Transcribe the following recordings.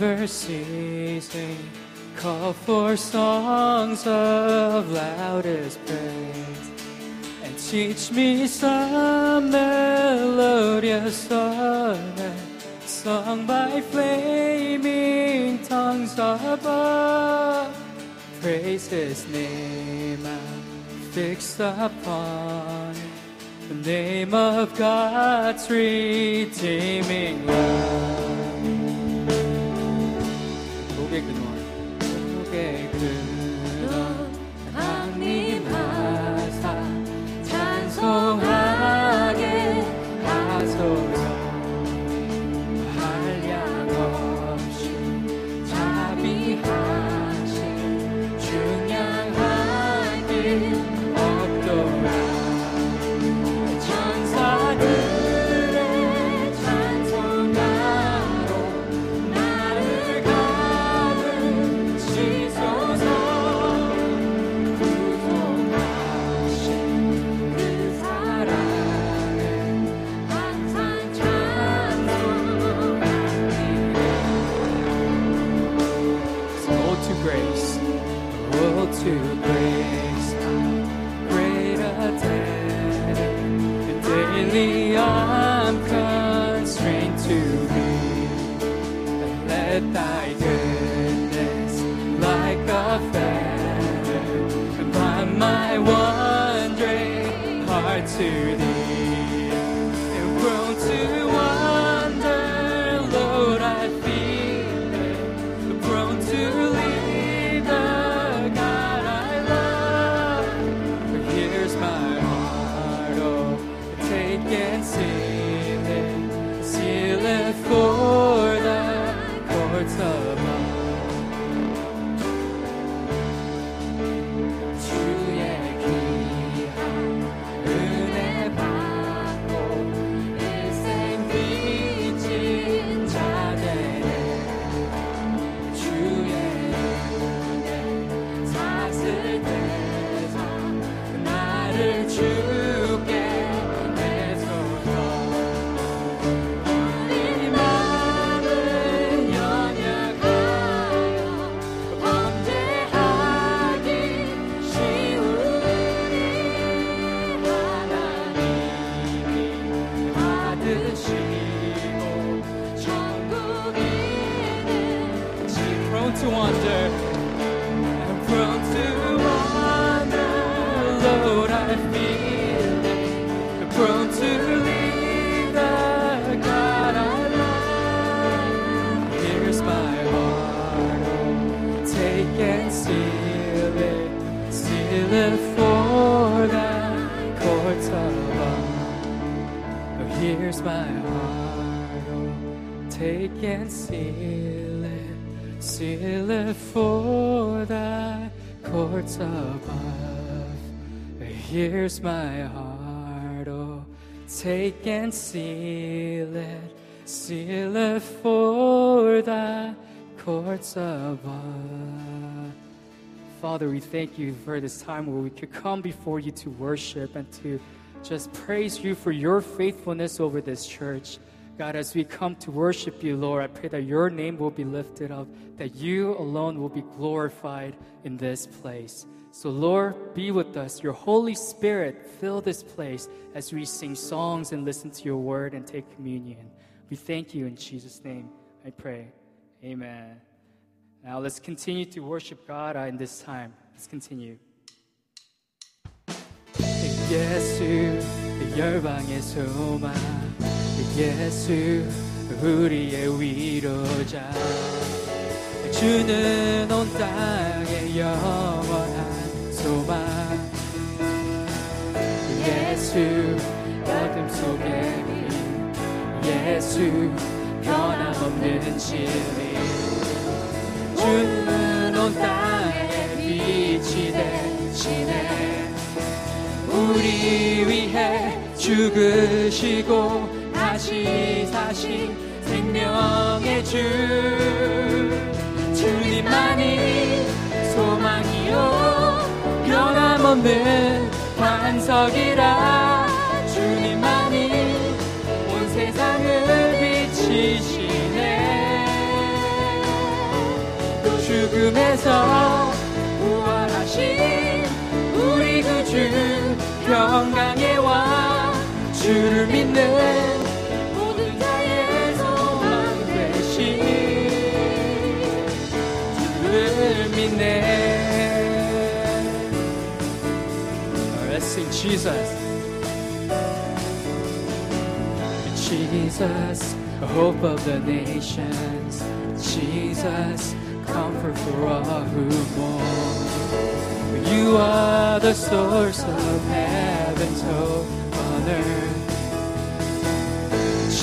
never ceasing. Call for songs of loudest praise and teach me some melodious sonnet sung by flaming tongues above. Praise His name, I'm fixed upon the name of God's redeeming love. To thee. true. Take and seal it, seal it for the courts above. Here's my heart, oh, take and seal it, seal it for the courts above. Father, we thank you for this time where we could come before you to worship and to just praise you for your faithfulness over this church. God, as we come to worship you, Lord, I pray that your name will be lifted up, that you alone will be glorified in this place. So, Lord, be with us. Your Holy Spirit, fill this place as we sing songs and listen to your word and take communion. We thank you in Jesus' name. I pray. Amen. Now let's continue to worship God uh, in this time. Let's continue. 예수 열방의 소망 예수 우리의 위로자. 주는 온 땅의 영원한 소망. 예수 어둠 속에 빛 예수 변함없는 진리. 주는 온 땅에 빛이 되시네. 우리 위해 죽으시고 다시 사신 생명의 주. 주님만이 소망이요. 변함없는 반석이라. 주님만이 온 세상을 비치시네. 죽음에서 부활하신 우리 구주 평강의 왕 주를 믿는 Jesus Jesus, hope of the nations. Jesus, comfort for all who mourn. You are the source of heaven's hope on earth.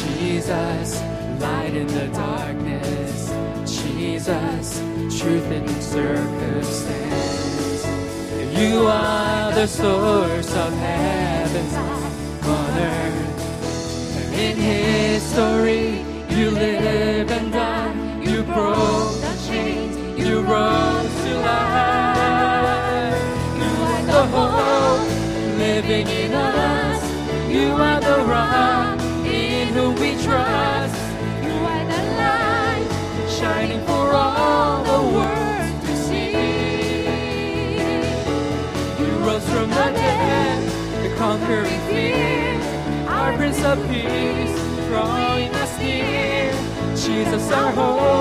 Jesus, light in the darkness. Jesus, truth in circumstance. You are the source of heaven's on earth. In history, you live and die. You broke the chains. You rose to life. You are the hope living in us. You are the rock in whom we trust. Conquering fear our Prince of Peace, drawing us near. Jesus, our hope,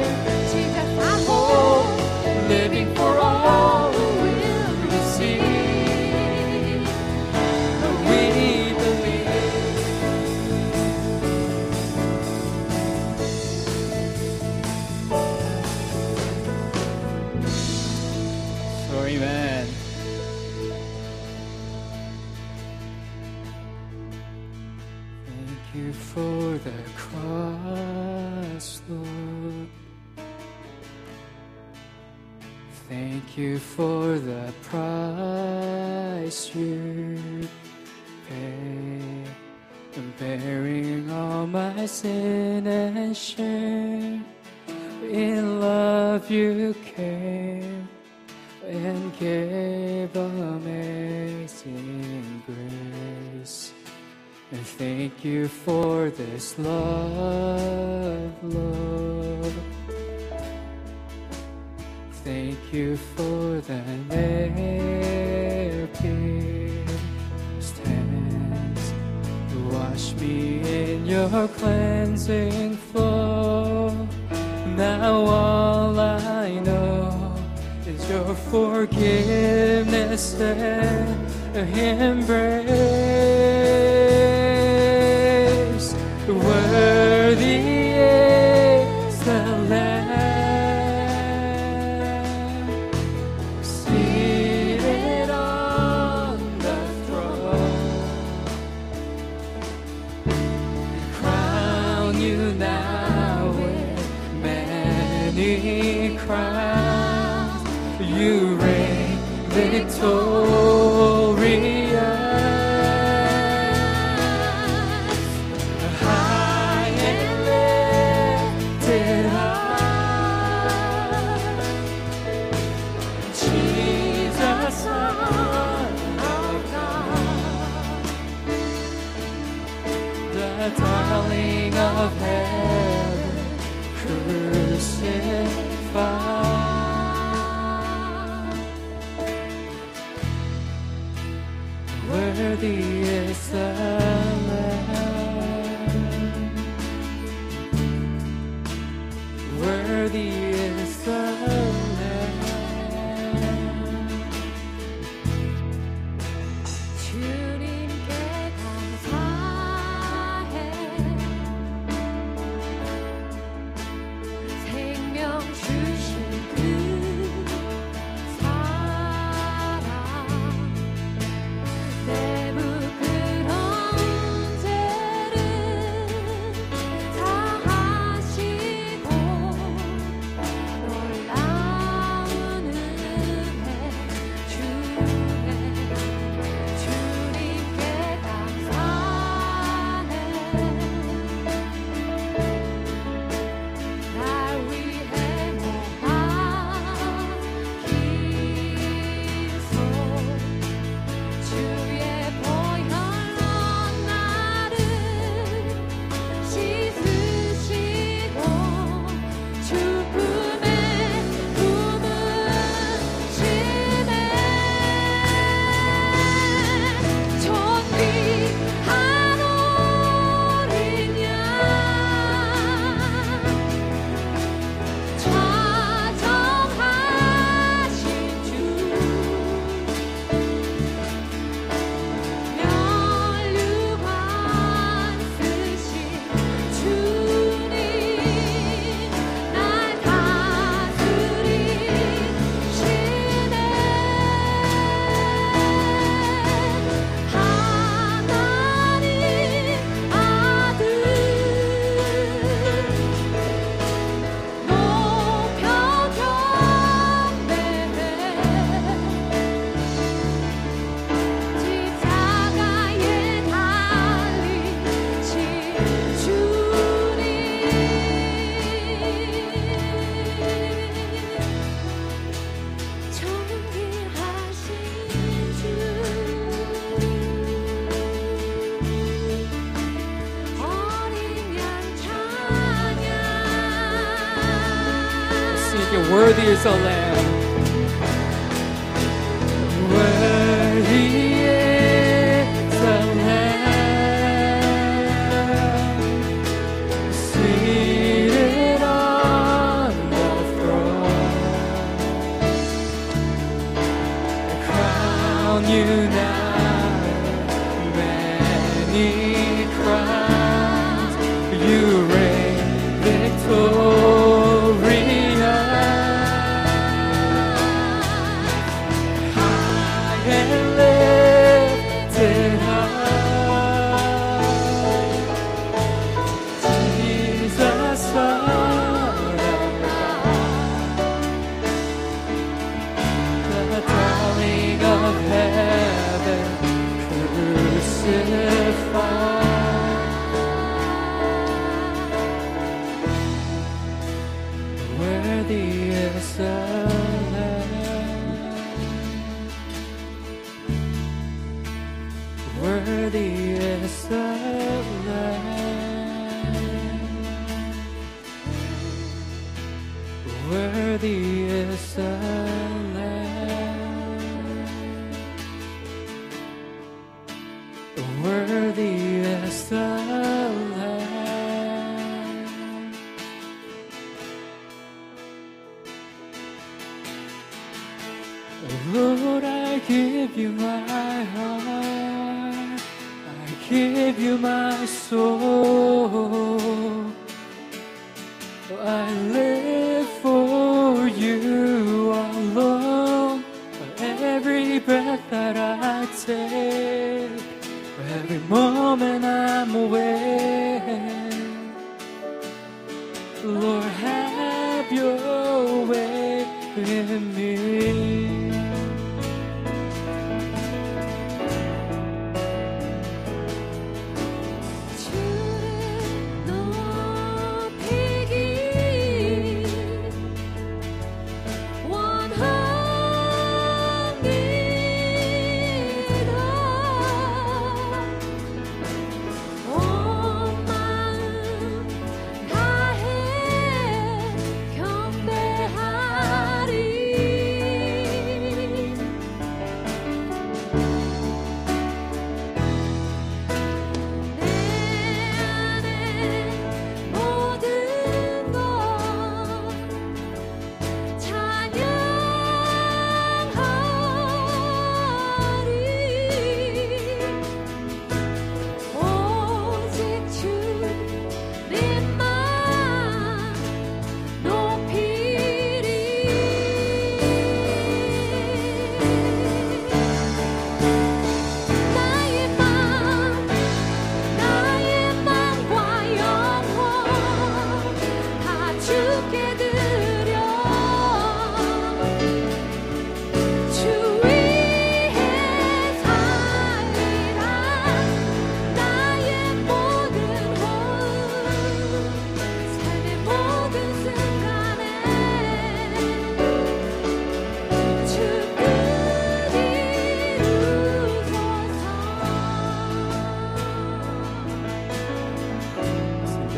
sin and shame. In love you came and gave amazing grace. And thank you for this love, Lord. Thank you for the nail pierced Me in your cleansing flow. Now all I know is your forgiveness and embrace. Worthy Every moment I'm away, Lord, have your way in me.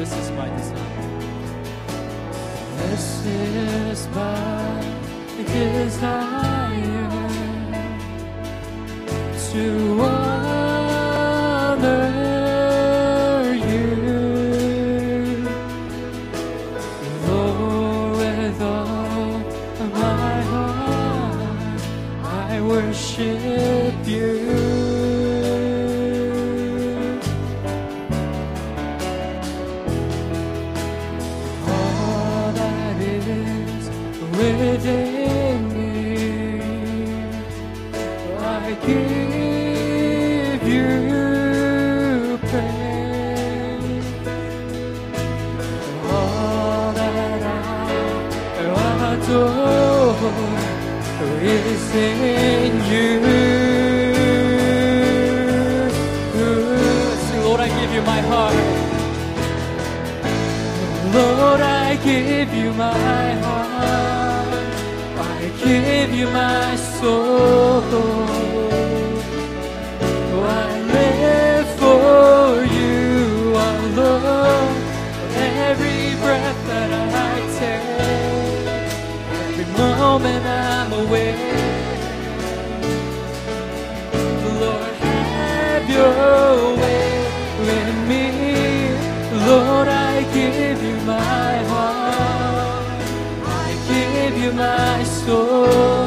This is my desire. This is my desire to honor you, Lord, with all my heart. I worship. My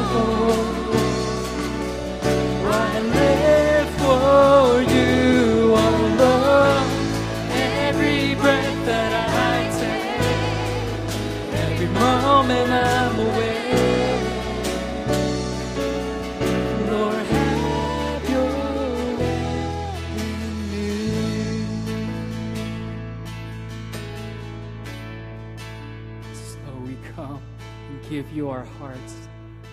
you our hearts.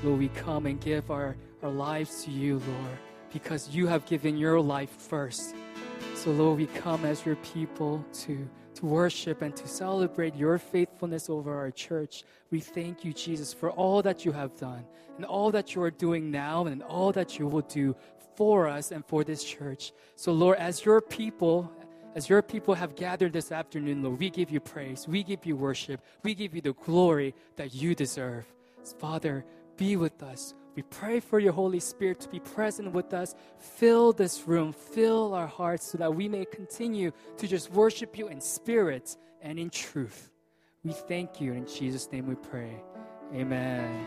Lord, we come and give our, our lives to you, Lord, because you have given your life first. So, Lord, we come as your people to, to worship and to celebrate your faithfulness over our church. We thank you, Jesus, for all that you have done and all that you are doing now and all that you will do for us and for this church. So, Lord, as your people, as your people have gathered this afternoon, Lord, we give you praise, we give you worship, we give you the glory that you deserve. Father, be with us. We pray for your Holy Spirit to be present with us. Fill this room, fill our hearts so that we may continue to just worship you in spirit and in truth. We thank you. In Jesus' name we pray. Amen.